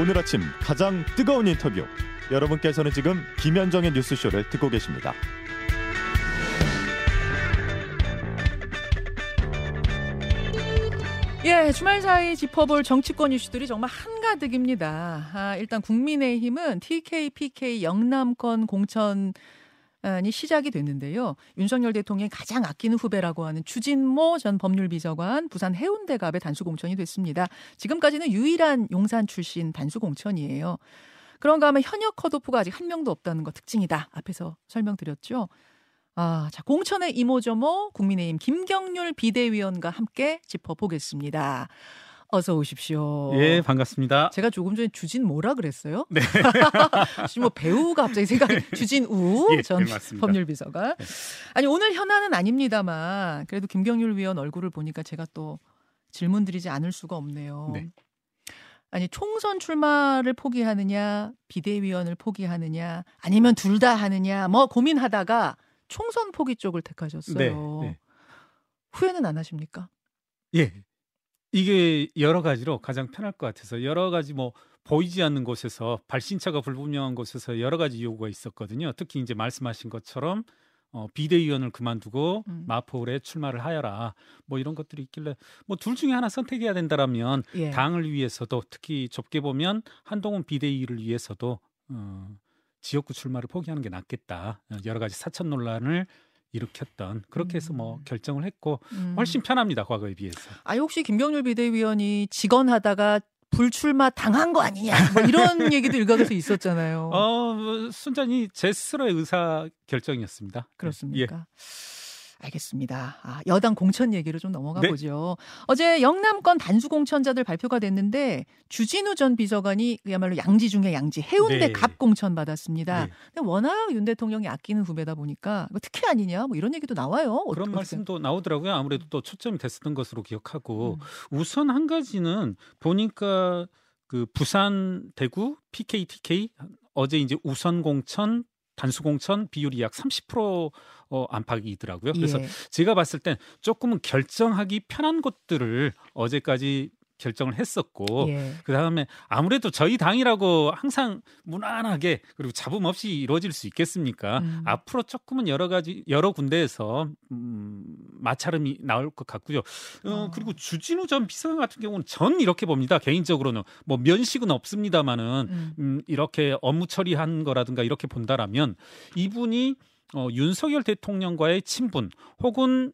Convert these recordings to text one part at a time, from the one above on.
오늘 아침 가장 뜨거운 인터뷰. 여러분께서는 지금 김현정의 뉴스쇼를 듣고 계십니다. 예, 주말 사이 짚어볼 정치권 이슈들이 정말 한가득입니다. 아, 일단 국민의힘은 TK, PK 영남권 공천 이 시작이 됐는데요. 윤석열 대통령이 가장 아끼는 후배라고 하는 추진모 전 법률비서관 부산 해운대갑의 단수 공천이 됐습니다. 지금까지는 유일한 용산 출신 단수 공천이에요. 그런가 하면 현역 컷오프가 아직 한 명도 없다는 거 특징이다. 앞에서 설명드렸죠. 아, 자, 공천의 이모저모 국민의힘 김경률 비대위원과 함께 짚어보겠습니다. 어서 오십시오. 예, 반갑습니다. 제가 조금 전에 주진 뭐라 그랬어요? 네. 지금 뭐 배우가 갑자기 생각이 주진우 예, 전 네, 법률 비서가. 네. 아니 오늘 현안은 아닙니다만 그래도 김경률 위원 얼굴을 보니까 제가 또 질문 드리지 않을 수가 없네요. 네. 아니 총선 출마를 포기하느냐 비대위원을 포기하느냐 아니면 둘 다 하느냐 뭐 고민하다가 총선 포기 쪽을 택하셨어요. 네, 네. 후회는 안 하십니까? 예. 이게 여러 가지로 가장 편할 것 같아서 여러 가지 뭐 보이지 않는 곳에서 발신차가 불분명한 곳에서 여러 가지 요구가 있었거든요. 특히 이제 말씀하신 것처럼 어, 비대위원을 그만두고 음. 마포울에 출마를 하여라. 뭐 이런 것들이 있길래 뭐 둘 중에 하나 선택해야 된다라면 예. 당을 위해서도 특히 좁게 보면 한동훈 비대위를 위해서도 어, 지역구 출마를 포기하는 게 낫겠다. 여러 가지 사천 논란을 일으켰던 그렇게 해서 뭐 음. 결정을 했고 음. 훨씬 편합니다 과거에 비해서. 아 혹시 김경률 비대위원이 직원하다가 불출마 당한 거 아니냐 뭐 이런 얘기도 일각에서 있었잖아요. 어뭐 순전히 제 스스로의 의사 결정이었습니다. 그렇습니까? 예. 알겠습니다. 아, 여당 공천 얘기로 좀 넘어가 네. 보죠. 어제 영남권 단수 공천자들 발표가 됐는데 주진우 전 비서관이 그야말로 양지 중에 양지 해운대 네. 갑 공천 받았습니다. 네. 근데 워낙 윤 대통령이 아끼는 후배다 보니까 특혜 아니냐 뭐 이런 얘기도 나와요. 그런 말씀도 나오더라고요. 아무래도 또 초점이 됐었던 것으로 기억하고 음. 우선 한 가지는 보니까 그 부산 대구 PK TK 어제 이제 우선 공천 단수 공천 비율이 약 30% 어, 안팎이더라고요. 그래서 예. 제가 봤을 땐 조금은 결정하기 편한 것들을 어제까지 결정을 했었고 예. 그다음에 아무래도 저희 당이라고 항상 무난하게 그리고 잡음 없이 이루어질 수 있겠습니까? 음. 앞으로 조금은 여러 가지 여러 군데에서 음, 마찰음이 나올 것 같고요. 어, 어. 그리고 주진우 전 비서관 같은 경우는 전 이렇게 봅니다. 개인적으로는 뭐 면식은 없습니다만은 음. 음, 이렇게 업무 처리한 거라든가 이렇게 본다라면 이분이 어, 윤석열 대통령과의 친분 혹은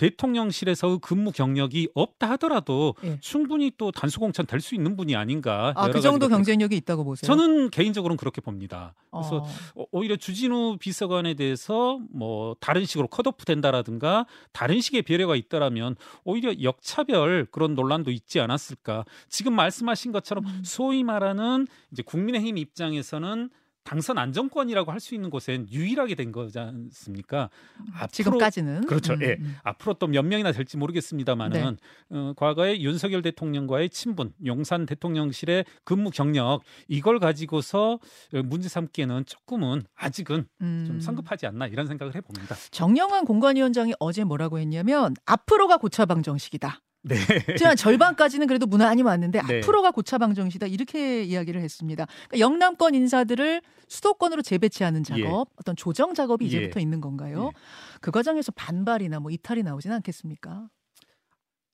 대통령실에서 근무 경력이 없다 하더라도 예. 충분히 또 단수공천 될 수 있는 분이 아닌가. 아, 그 정도 경쟁력이 있다고 보세요? 저는 개인적으로는 그렇게 봅니다. 그래서 어. 오히려 주진우 비서관에 대해서 뭐 다른 식으로 컷오프 된다라든가 다른 식의 배려가 있다라면 오히려 역차별 그런 논란도 있지 않았을까. 지금 말씀하신 것처럼 음. 소위 말하는 이제 국민의힘 입장에서는 당선 안정권이라고 할 수 있는 곳엔 유일하게 된 거지 않습니까? 앞으로, 지금까지는 그렇죠. 음, 예. 음. 앞으로 또 몇 명이나 될지 모르겠습니다만은 네. 어, 과거에 윤석열 대통령과의 친분, 용산 대통령실의 근무 경력 이걸 가지고서 문제 삼기에는 조금은 아직은 음. 좀 성급하지 않나 이런 생각을 해봅니다. 정영환 공관위원장이 어제 뭐라고 했냐면 앞으로가 고차 방정식이다. 네. 지난 절반까지는 그래도 무난히 왔는데 네. 앞으로가 고차 방 정시다 이렇게 이야기를 했습니다. 그러니까 영남권 인사들을 수도권으로 재배치하는 작업, 예. 어떤 조정 작업이 이제부터 예. 있는 건가요? 예. 그 과정에서 반발이나 뭐 이탈이 나오지는 않겠습니까?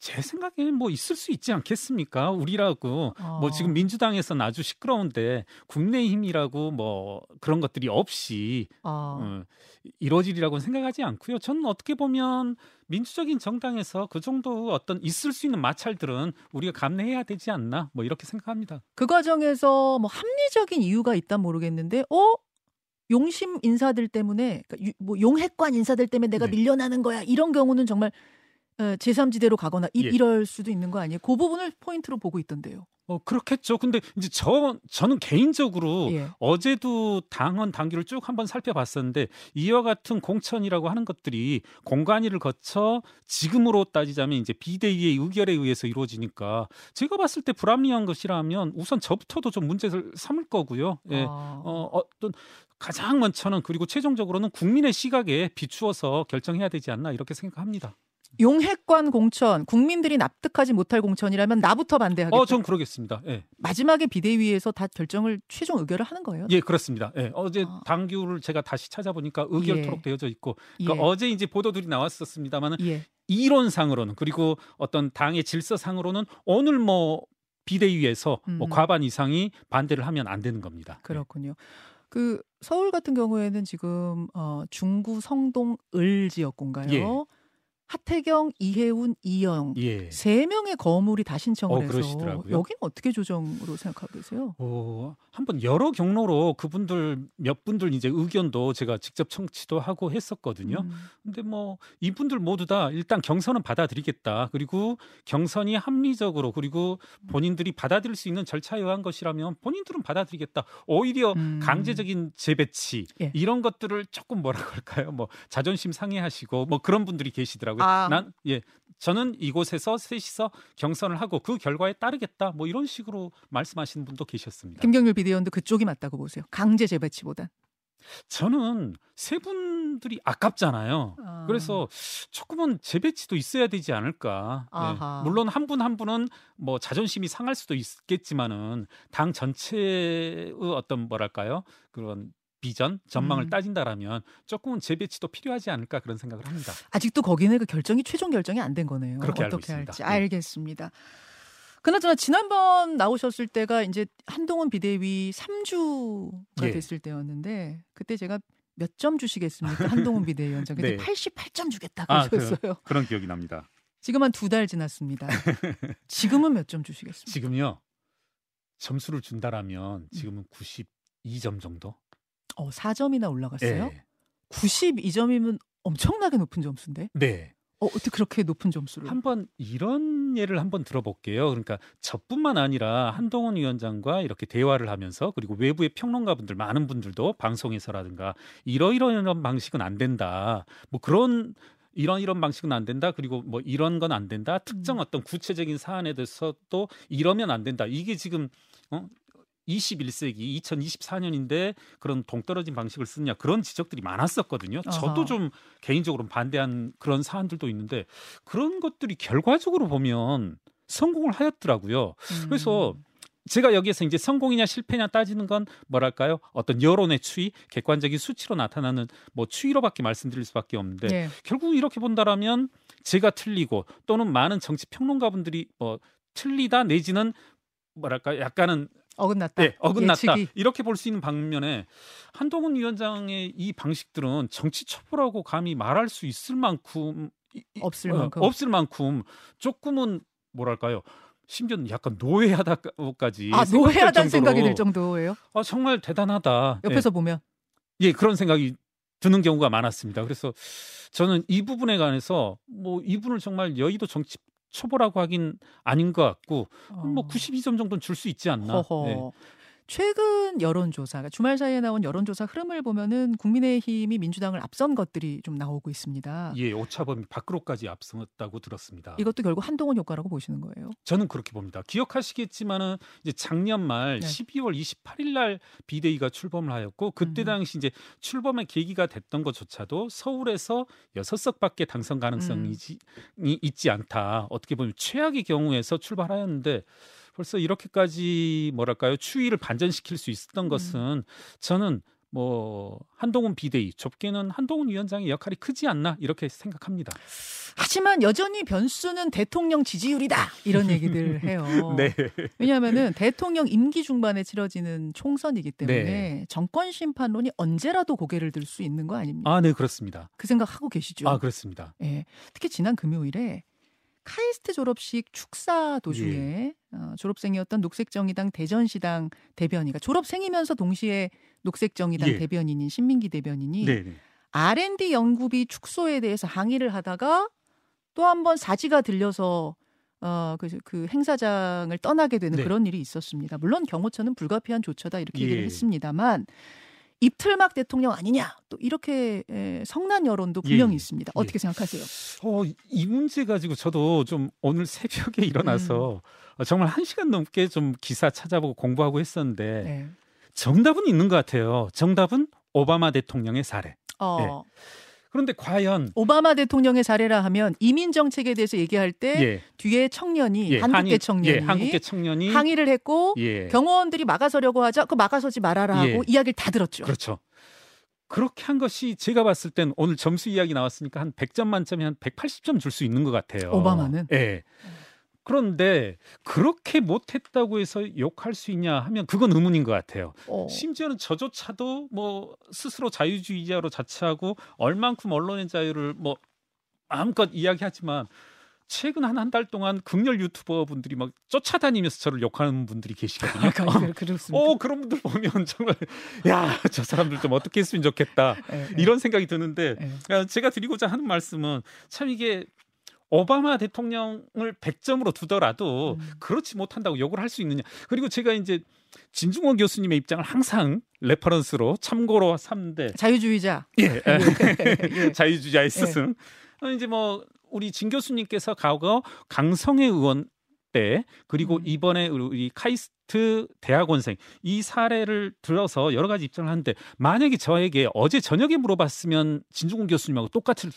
제 생각에는 뭐 있을 수 있지 않겠습니까? 우리라고 어. 뭐 지금 어. 민주당에서는 아주 시끄러운데 국내 힘이라고 뭐 그런 것들이 없이 어. 어, 이루어지리라고는 생각하지 않고요. 저는 어떻게 보면 민주적인 정당에서 그 정도 어떤 있을 수 있는 마찰들은 우리가 감내해야 되지 않나 뭐 이렇게 생각합니다. 그 과정에서 뭐 합리적인 이유가 있다 모르겠는데 어 용심 인사들 때문에 그러니까 뭐 용핵관 인사들 때문에 내가 네. 밀려나는 거야 이런 경우는 정말 제3지대로 가거나 이, 예. 이럴 수도 있는 거 아니에요? 그 부분을 포인트로 보고 있던데요. 어 그렇겠죠. 근데 이제 저 저는 개인적으로 예. 어제도 당헌 당규를 쭉 한번 살펴봤었는데 이와 같은 공천이라고 하는 것들이 공관위를 거쳐 지금으로 따지자면 이제 비대위의 의결에 의해서 이루어지니까 제가 봤을 때 불합리한 것이라면 우선 저부터도 좀 문제를 삼을 거고요. 예. 아. 어 어떤 가장 먼저는 그리고 최종적으로는 국민의 시각에 비추어서 결정해야 되지 않나 이렇게 생각합니다. 용핵관 공천 국민들이 납득하지 못할 공천이라면 나부터 반대하겠다. 어, 전 그러겠습니다. 예. 마지막에 비대위에서 다 결정을 최종 의결을 하는 거예요. 예, 그렇습니다. 예. 어제 아. 당규를 제가 다시 찾아보니까 의결 토록 예. 되어져 있고 예. 그러니까 어제 이제 보도들이 나왔었습니다만은 예. 이론상으로는 그리고 어떤 당의 질서상으로는 오늘 뭐 비대위에서 뭐 음. 과반 이상이 반대를 하면 안 되는 겁니다. 그렇군요. 그 서울 같은 경우에는 지금 어, 중구 성동 을 지역군가요. 예. 하태경, 이해운, 이영 예. 세 명의 거물이 다 신청을 어, 해서 그러시더라고요. 여기는 어떻게 조정으로 생각하고 계세요? 어, 한번 여러 경로로 그분들 몇 분들 이제 의견도 제가 직접 청취도 하고 했었거든요. 음. 근데 뭐 이분들 모두 다 일단 경선은 받아들이겠다. 그리고 경선이 합리적으로 그리고 본인들이 받아들일 수 있는 절차에 의한 것이라면 본인들은 받아들이겠다. 오히려 음. 강제적인 재배치 예. 이런 것들을 조금 뭐라고 할까요? 뭐 자존심 상해하시고 뭐 그런 분들이 계시더라고요. 아. 난 예. 저는 이곳에서 셋이서 경선을 하고 그 결과에 따르겠다. 뭐 이런 식으로 말씀하시는 분도 계셨습니다. 김경률 비대위원도 그쪽이 맞다고 보세요. 강제 재배치보단. 저는 세 분들이 아깝잖아요. 아. 그래서 조금은 재배치도 있어야 되지 않을까. 예. 아하. 물론 한분한 분은 뭐 자존심이 상할 수도 있겠지만은 당 전체의 어떤 뭐랄까요 그런 비전 전망을 음. 따진다라면 조금은 재배치도 필요하지 않을까 그런 생각을 합니다. 아직도 거기는 그 결정이 최종 결정이 안 된 거네요. 그렇게 어떻게. 할지 네. 알겠습니다. 그나저나 지난번 나오셨을 때가 이제 한동훈 비대위 3주가 예. 됐을 때였는데 그때 제가 몇 점 주시겠습니까? 한동훈 비대위원장. 네. 88점 주겠다고 아, 하셨어요. 그런 기억이 납니다. 지금 한 두 달 지났습니다. 지금은 몇 점 주시겠습니까? 지금요 점수를 준다라면 지금은 92점 정도. 어, 4점이나 올라갔어요? 예. 92점이면 엄청나게 높은 점수인데? 네. 어, 어떻게 그렇게 높은 점수를? 한번 이런 예를 한번 들어볼게요. 그러니까 저뿐만 아니라 한동훈 위원장과 이렇게 대화를 하면서 그리고 외부의 평론가분들 많은 분들도 방송에서라든가 이러이러한 방식은 안 된다. 뭐 그런 이런 이런 방식은 안 된다. 그리고 뭐 이런 건 안 된다. 특정 음. 어떤 구체적인 사안에 대해서도 이러면 안 된다. 이게 지금 어 21세기 2024년인데 그런 동떨어진 방식을 쓰느냐 그런 지적들이 많았었거든요. 저도 좀 개인적으로 반대한 그런 사안들도 있는데 그런 것들이 결과적으로 보면 성공을 하였더라고요. 음. 그래서 제가 여기에서 이제 성공이냐 실패냐 따지는 건 뭐랄까요? 어떤 여론의 추이, 객관적인 수치로 나타나는 뭐 추이로밖에 말씀드릴 수밖에 없는데 네. 결국 이렇게 본다라면 제가 틀리고 또는 많은 정치 평론가분들이 뭐 틀리다 내지는 뭐랄까 약간은 어긋났다. 네, 어긋났다 예측이. 이렇게 볼 수 있는 방면에 한동훈 위원장의 이 방식들은 정치 첩보라고 감히 말할 수 있을 만큼 없을 어, 만큼. 없을 만큼 조금은 뭐랄까요 심지어 는 약간 노예하다까지 아, 노예하다는 생각이 들 정도예요? 아, 정말 대단하다 옆에서 보면. 예, 예 그런 생각이 드는 경우가 많았습니다 그래서 저는 이 부분에 관해서 뭐 이분을 정말 여의도 정치 초보라고 하긴 아닌 것 같고 뭐 어. 92점 정도는 줄 수 있지 않나. 네. 최근 여론조사, 그러니까 주말 사이에 나온 여론조사 흐름을 보면은 국민의힘이 민주당을 앞선 것들이 좀 나오고 있습니다. 예, 오차범위 밖으로까지 앞섰다고 들었습니다. 이것도 결국 한동훈 효과라고 보시는 거예요. 저는 그렇게 봅니다. 기억하시겠지만은 이제 작년 말 네. 12월 28일 날 비대위가 출범을 하였고 그때 음. 당시 이제 출범의 계기가 됐던 것조차도 서울에서 여섯 석밖에 당선 가능성이 음. 있지 않다. 어떻게 보면 최악의 경우에서 출발하였는데 벌써 이렇게까지 뭐랄까요 추이를 반전시킬 수 있었던 음. 것은 저는 뭐 한동훈 비대위 좁게는 한동훈 위원장의 역할이 크지 않나 이렇게 생각합니다. 하지만 여전히 변수는 대통령 지지율이다 이런 얘기들 해요. 네. 왜냐하면은 대통령 임기 중반에 치러지는 총선이기 때문에 네. 정권 심판론이 언제라도 고개를 들 수 있는 거 아닙니까? 아, 네, 그렇습니다. 그 생각 하고 계시죠? 아, 그렇습니다. 예. 특히 지난 금요일에 카이스트 졸업식 축사 도중에 예. 어, 졸업생이었던 녹색정의당 대전시당 대변인가 졸업생이면서 동시에 녹색정의당 예. 대변인인 신민기 대변인이 네, 네. R&D 연구비 축소에 대해서 항의를 하다가 또 한 번 사지가 들려서 어, 그, 그 행사장을 떠나게 되는 네. 그런 일이 있었습니다. 물론 경호처는 불가피한 조처다 이렇게 얘기를 예. 했습니다만 입틀막 대통령 아니냐 또 이렇게 에, 성난 여론도 분명히 예. 있습니다. 예. 어떻게 생각하세요? 어, 이 문제 가지고 저도 좀 오늘 새벽에 일어나서 어, 정말 한 시간 넘게 좀 기사 찾아보고 공부하고 했었는데 네. 정답은 있는 것 같아요. 정답은 오바마 대통령의 사례. 어, 그런데 과연 오바마 대통령의 사례라 하면 이민 정책에 대해서 얘기할 때 예, 뒤에 청년이 예, 한국계 한인- 청년이 예, 한국계 청년이 항의를 했고 예, 경호원들이 막아서려고 하자 그 막아서지 말아라 하고 예. 이야기를 다 들었죠. 그렇죠. 그렇게 한 것이 제가 봤을 땐 오늘 점수 이야기 나왔으니까 한 100점 만점에 한 180점 줄 수 있는 것 같아요. 오바마는? 예. 그런데 그렇게 못했다고 해서 욕할 수 있냐 하면 그건 의문인 것 같아요. 어. 심지어는 저조차도 뭐 스스로 자유주의자로 자처하고 얼만큼 언론의 자유를 뭐 마음껏 이야기하지만 최근 한 한 달 동안 극렬 유튜버 분들이 막 쫓아다니면서 저를 욕하는 분들이 계시거든요. 그- 그렇습니다. 어 그런 분들 보면 정말 야 저 사람들 좀 어떻게 했으면 좋겠다 예, 예. 이런 생각이 드는데 예. 어, 제가 드리고자 하는 말씀은 참 이게 오바마 대통령을 100점으로 두더라도 음. 그렇지 못한다고 욕을 할 수 있느냐 그리고 제가 이제 진중권 교수님의 입장을 항상 reference로 참고로 삼는데 자유주의자. 예, 예. 자유주의자의 스승 어, 이제 뭐 우리 진 교수님께서 과거 강성애 의원 때 그리고 음. 이번에 우리 카이스트 대학원생 이 사례를 들어서 여러 가지 입장을 하는데 만약에 저에게 어제 저녁에 물어봤으면 진중훈 교수님하고 똑같을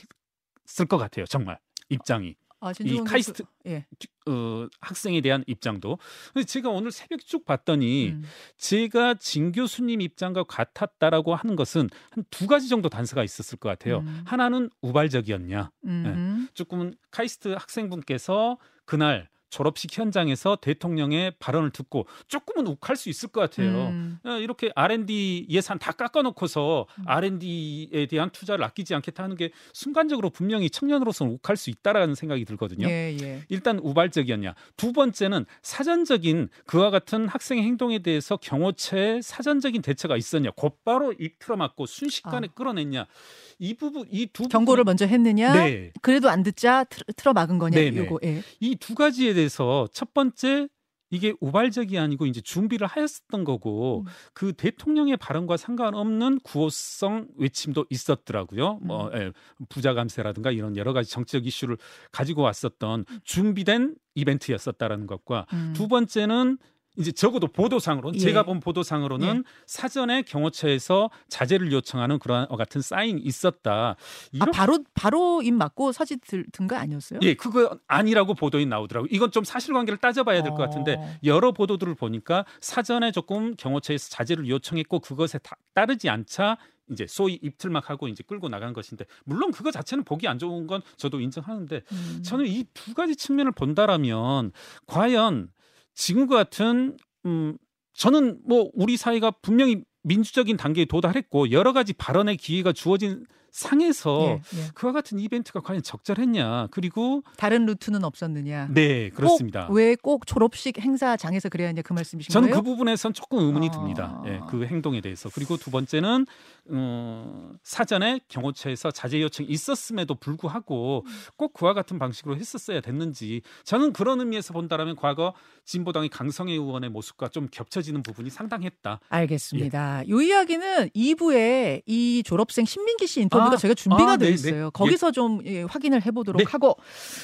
것 같아요 정말 입장이 아, 이 카이스트 예. 어, 학생에 대한 입장도 근데 제가 오늘 새벽 쭉 봤더니 음. 제가 진 교수님 입장과 같았다라고 하는 것은 한 두 가지 정도 단서가 있었을 것 같아요. 음. 하나는 우발적이었냐. 음. 조금은 카이스트 학생분께서 그날 졸업식 현장에서 대통령의 발언을 듣고 조금은 욱할 수 있을 것 같아요. 음. 어, 이렇게 R&D 예산 다 깎아놓고서 음. R&D에 대한 투자를 아끼지 않겠다 하는 게 순간적으로 분명히 청년으로서는 욱할 수 있다라는 생각이 들거든요. 예, 예. 일단 우발적이었냐. 두 번째는 사전적인 그와 같은 학생의 행동에 대해서 경호처의 사전적인 대처가 있었냐. 곧바로 입 틀어 맞고 순식간에 아. 끌어냈냐. 이 부분 이 두 경고를 먼저 했느냐? 네. 그래도 안 듣자 틀, 틀어 막은 거냐? 네, 네. 요거. 예. 이두 가지에 대해서 첫 번째 이게 우발적이 아니고 이제 준비를 하였었던 거고 음. 그 대통령의 발언과 상관없는 구호성 외침도 있었더라고요. 뭐 음. 예, 부자 감세라든가 이런 여러 가지 정치적 이슈를 가지고 왔었던 준비된 이벤트였었다라는 것과 음. 두 번째는 이제 적어도 보도상으로 예. 제가 본 보도상으로는 예. 사전에 경호처에서 자제를 요청하는 그러한 같은 사인이 있었다. 아, 바로 바로 입 맞고 서지 든거 아니었어요? 예, 그거 아니라고 보도에 나오더라고요. 이건 좀 사실관계를 따져봐야 될것 같은데 어. 여러 보도들을 보니까 사전에 조금 경호처에서 자제를 요청했고 그것에 다- 따르지 않자 이제 소위 입틀막하고 이제 끌고 나간 것인데 물론 그거 자체는 보기 안 좋은 건 저도 인정하는데 음. 저는 이 두 가지 측면을 본다라면 과연 지금과 같은 음 저는 뭐 우리 사회가 분명히 민주적인 단계에 도달했고 여러 가지 발언의 기회가 주어진 상에서 예, 예. 그와 같은 이벤트가 과연 적절했냐 그리고 다른 루트는 없었느냐? 네 그렇습니다. 왜 꼭 졸업식 행사장에서 그래야 하냐 그 말씀이신 저는 거예요? 그 부분에선 조금 의문이 아. 듭니다. 예, 그 행동에 대해서. 그리고 두 번째는 어, 사전에 경호처에서 자제 요청이 있었음에도 불구하고 꼭 그와 같은 방식으로 했었어야 됐는지 저는 그런 의미에서 본다라면 과거 진보당의 강성애 의원의 모습과 좀 겹쳐지는 부분이 상당했다. 알겠습니다. 이 이야기는 2부에 이 졸업생 신민기 씨 인터뷰 가 아, 저희가 준비가 아, 돼 네, 있어요. 네. 거기서 좀 예, 확인을 해보도록 네. 하고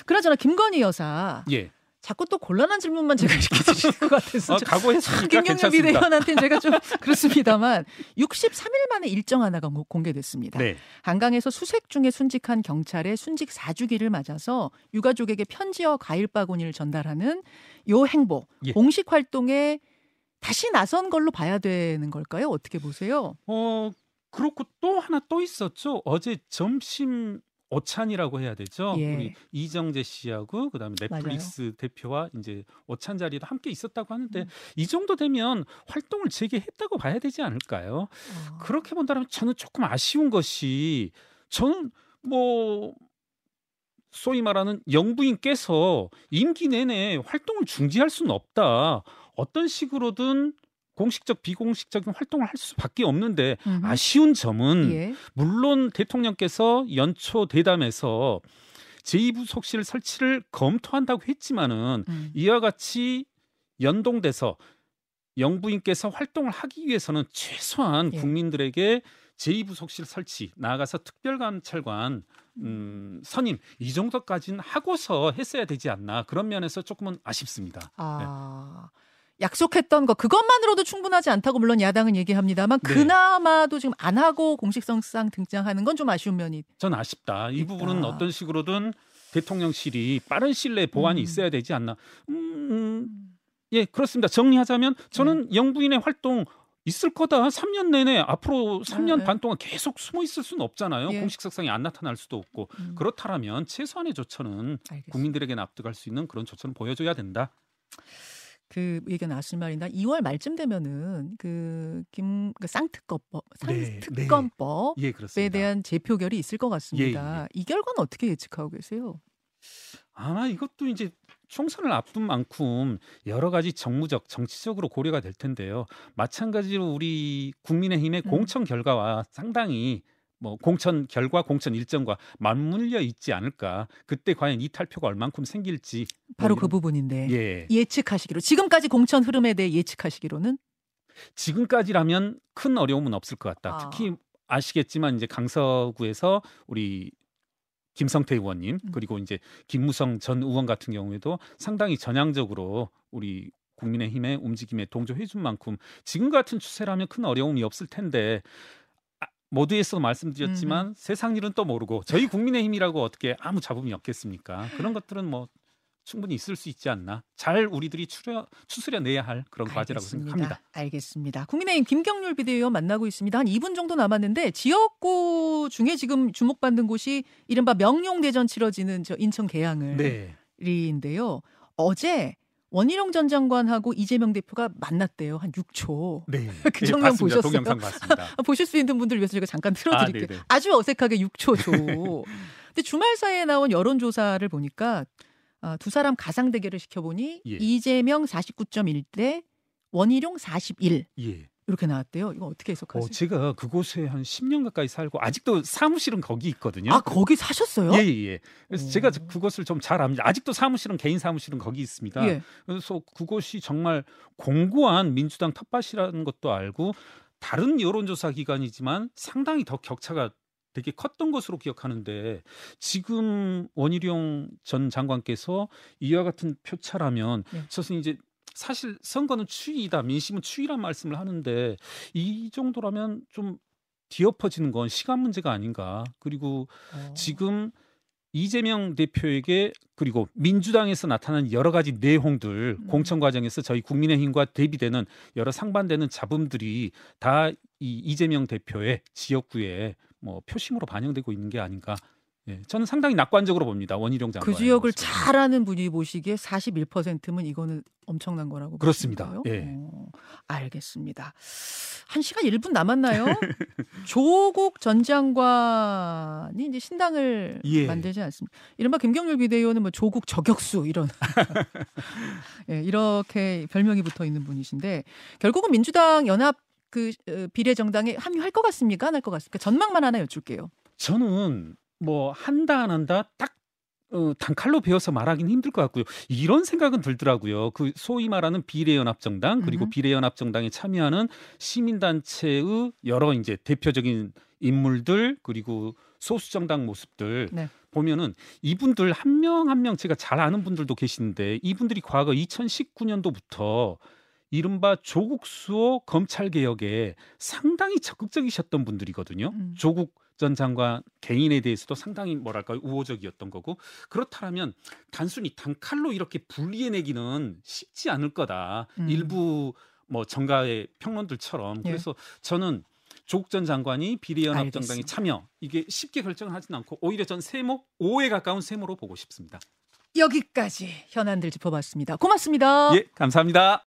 그나저나 김건희 여사 예, 자꾸 또 곤란한 질문만 제가 이렇게 드릴 것 같아서 어, 좀 각오했으니까 김경영. 비대위원한테는 제가 좀 그렇습니다만 63일 만에 일정 하나가 공- 공개됐습니다. 네, 한강에서 수색 중에 순직한 경찰의 순직 4주기를 맞아서 유가족에게 편지와 과일 바구니를 전달하는 요 행보 예. 공식 활동에 다시 나선 걸로 봐야 되는 걸까요? 어떻게 보세요? 어 그렇고 또 하나 또 있었죠. 어제 점심 오찬이라고 해야 되죠. 예. 우리 이정재 씨하고 그다음에 넷플릭스 대표와 이제 오찬 자리도 함께 있었다고 하는데 음. 이 정도 되면 활동을 재개했다고 봐야 되지 않을까요? 어. 그렇게 본다면 저는 조금 아쉬운 것이 저는 뭐 소위 말하는 영부인께서 임기 내내 활동을 중지할 수는 없다. 어떤 식으로든 공식적 비공식적인 활동을 할 수밖에 없는데 음흠. 아쉬운 점은 예. 물론 대통령께서 연초 대담에서 제2부속실 설치를 검토한다고 했지만은 음. 이와 같이 연동돼서 영부인께서 활동을 하기 위해서는 최소한 예. 국민들에게 제2부속실 설치 나아가서 특별감찰관 음, 선임 이 정도까지는 하고서 했어야 되지 않나 그런 면에서 조금은 아쉽습니다. 아. 약속했던 거 그것만으로도 충분하지 않다고 물론 야당은 얘기합니다만 네. 그나마도 지금 안 하고 공식성상 등장하는 건 좀 아쉬운 면이 전 아쉽다. 이 있다. 부분은 어떤 식으로든 대통령실이 빠른 시일 내에 보완이 음. 있어야 되지 않나. 음, 예, 그렇습니다. 정리하자면 저는 네. 영부인의 활동 있을 거다. 3년 내내 앞으로 3년 네. 반 동안 계속 숨어 있을 수는 없잖아요. 예. 공식 석상이 안 나타날 수도 없고. 음, 그렇다면 최소한의 조처는 알겠습니다. 국민들에게 납득할 수 있는 그런 조처는 보여줘야 된다. 그 얘기가 나왔을 말인다. 2월 말쯤 되면은 그김 그 쌍특검법 네, 쌍특검법에 예. 대한 재표결이 있을 것 같습니다. 예, 예. 이 결과는 어떻게 예측하고 계세요? 아마 이것도 이제 총선을 앞둔 만큼 여러 가지 정무적, 정치적으로 고려가 될 텐데요. 마찬가지로 우리 국민의힘의 음. 공천 결과와 상당히 뭐 공천 결과, 공천 일정과 맞물려 있지 않을까. 그때 과연 이탈표가 얼만큼 생길지 바로 뭐그 부분인데 예. 예측하시기로 지금까지 공천 흐름에 대해 예측하시기로는 지금까지라면 큰 어려움은 없을 것 같다. 아. 특히 아시겠지만 이제 강서구에서 우리 김성태 의원님 음. 그리고 이제 김무성 전 의원 같은 경우에도 상당히 전향적으로 우리 국민의힘의 움직임에 동조해 준 만큼 지금 같은 추세라면 큰 어려움이 없을 텐데 아, 모두에서 말씀드렸지만 세상 일은 또 모르고 저희 국민의힘이라고 어떻게 아무 잡음이 없겠습니까? 그런 것들은 뭐 충분히 있을 수 있지 않나. 잘 우리들이 추려, 추스려 내야 할 그런 과제라고 알겠습니다. 생각합니다. 알겠습니다. 국민의힘 김경률 비대위원 만나고 있습니다. 한 2분 정도 남았는데 지역구 중에 지금 주목받는 곳이 이른바 명용대전 치러지는 저 인천 계양을 네. 리인데요. 어제 원희룡 전 장관하고 이재명 대표가 만났대요. 한 6초. 네. 그 예, 장면 봤습니다. 보셨어요? 동영상 봤습니다. 아, 보실 수 있는 분들 위해서 제가 잠깐 틀어드릴게요. 아. 아주 어색하게 6초죠. 근데 주말 사이에 나온 여론조사를 보니까 아, 두 사람 가상 대결을 시켜보니 예. 이재명 49.1 대 원희룡 41 예. 이렇게 나왔대요. 이거 어떻게 어, 해석하세요? 제가 그곳에 한 10년 가까이 살고 아직도 사무실은 거기 있거든요. 아 거기 사셨어요? 예, 예, 예. 그래서 오. 제가 그것을 좀 잘 압니다. 아직도 사무실은 개인 사무실은 거기 있습니다. 예. 그래서 그곳이 정말 공고한 민주당 텃밭이라는 것도 알고 다른 여론조사 기관이지만 상당히 더 격차가 되게 컸던 것으로 기억하는데 지금 원희룡 전 장관께서 이와 같은 표차라면 네. 저는 이제 사실 선거는 추이다 민심은 추이란 말씀을 하는데 이 정도라면 좀 뒤엎어지는 건 시간 문제가 아닌가 그리고 어. 지금 이재명 대표에게 그리고 민주당에서 나타난 여러 가지 내용들 음. 공천 과정에서 저희 국민의힘과 대비되는 여러 상반되는 잡음들이 다 이 이재명 대표의 지역구에 뭐 표심으로 반영되고 있는 게 아닌가. 예, 저는 상당히 낙관적으로 봅니다. 원희룡 장관. 그 지역을 잘 아는 분이 보시기에 41%면 이거는 엄청난 거라고 그렇습니다. 예. 어, 알겠습니다. 한 시간 1분 남았나요? 조국 전 장관이 이제 신당을 예. 만들지 않습니까? 이른바 김경률 비대위원은 뭐 조국 저격수 이런 예, 이렇게 별명이 붙어 있는 분이신데 결국은 민주당 연합 그 어, 비례 정당에 합류할 것 같습니까? 안 할 것 같습니까? 전망만 하나 여쭐게요. 저는 뭐 한다 안 한다 딱 어, 단칼로 배워서 말하기는 힘들 것 같고요. 이런 생각은 들더라고요. 그 소위 말하는 비례연합정당 그리고 음. 비례연합정당에 참여하는 시민단체의 여러 이제 대표적인 인물들 그리고 소수정당 모습들 네. 보면은 이분들 한명 한 명 제가 잘 아는 분들도 계시는데 이분들이 과거 2019년도부터 이른바 조국 수호 검찰 개혁에 상당히 적극적이셨던 분들이거든요. 음. 조국 전 장관 개인에 대해서도 상당히 뭐랄까 우호적이었던 거고 그렇다면 단순히 단칼로 이렇게 분리해내기는 쉽지 않을 거다. 음. 일부 뭐 정가의 평론들처럼 예. 그래서 저는 조국 전 장관이 비례연합 정당에 알겠습니다. 참여 이게 쉽게 결정하진 않고 오히려 전 세모 5에 가까운 세모로 보고 싶습니다. 여기까지 현안들 짚어봤습니다. 고맙습니다. 예, 감사합니다.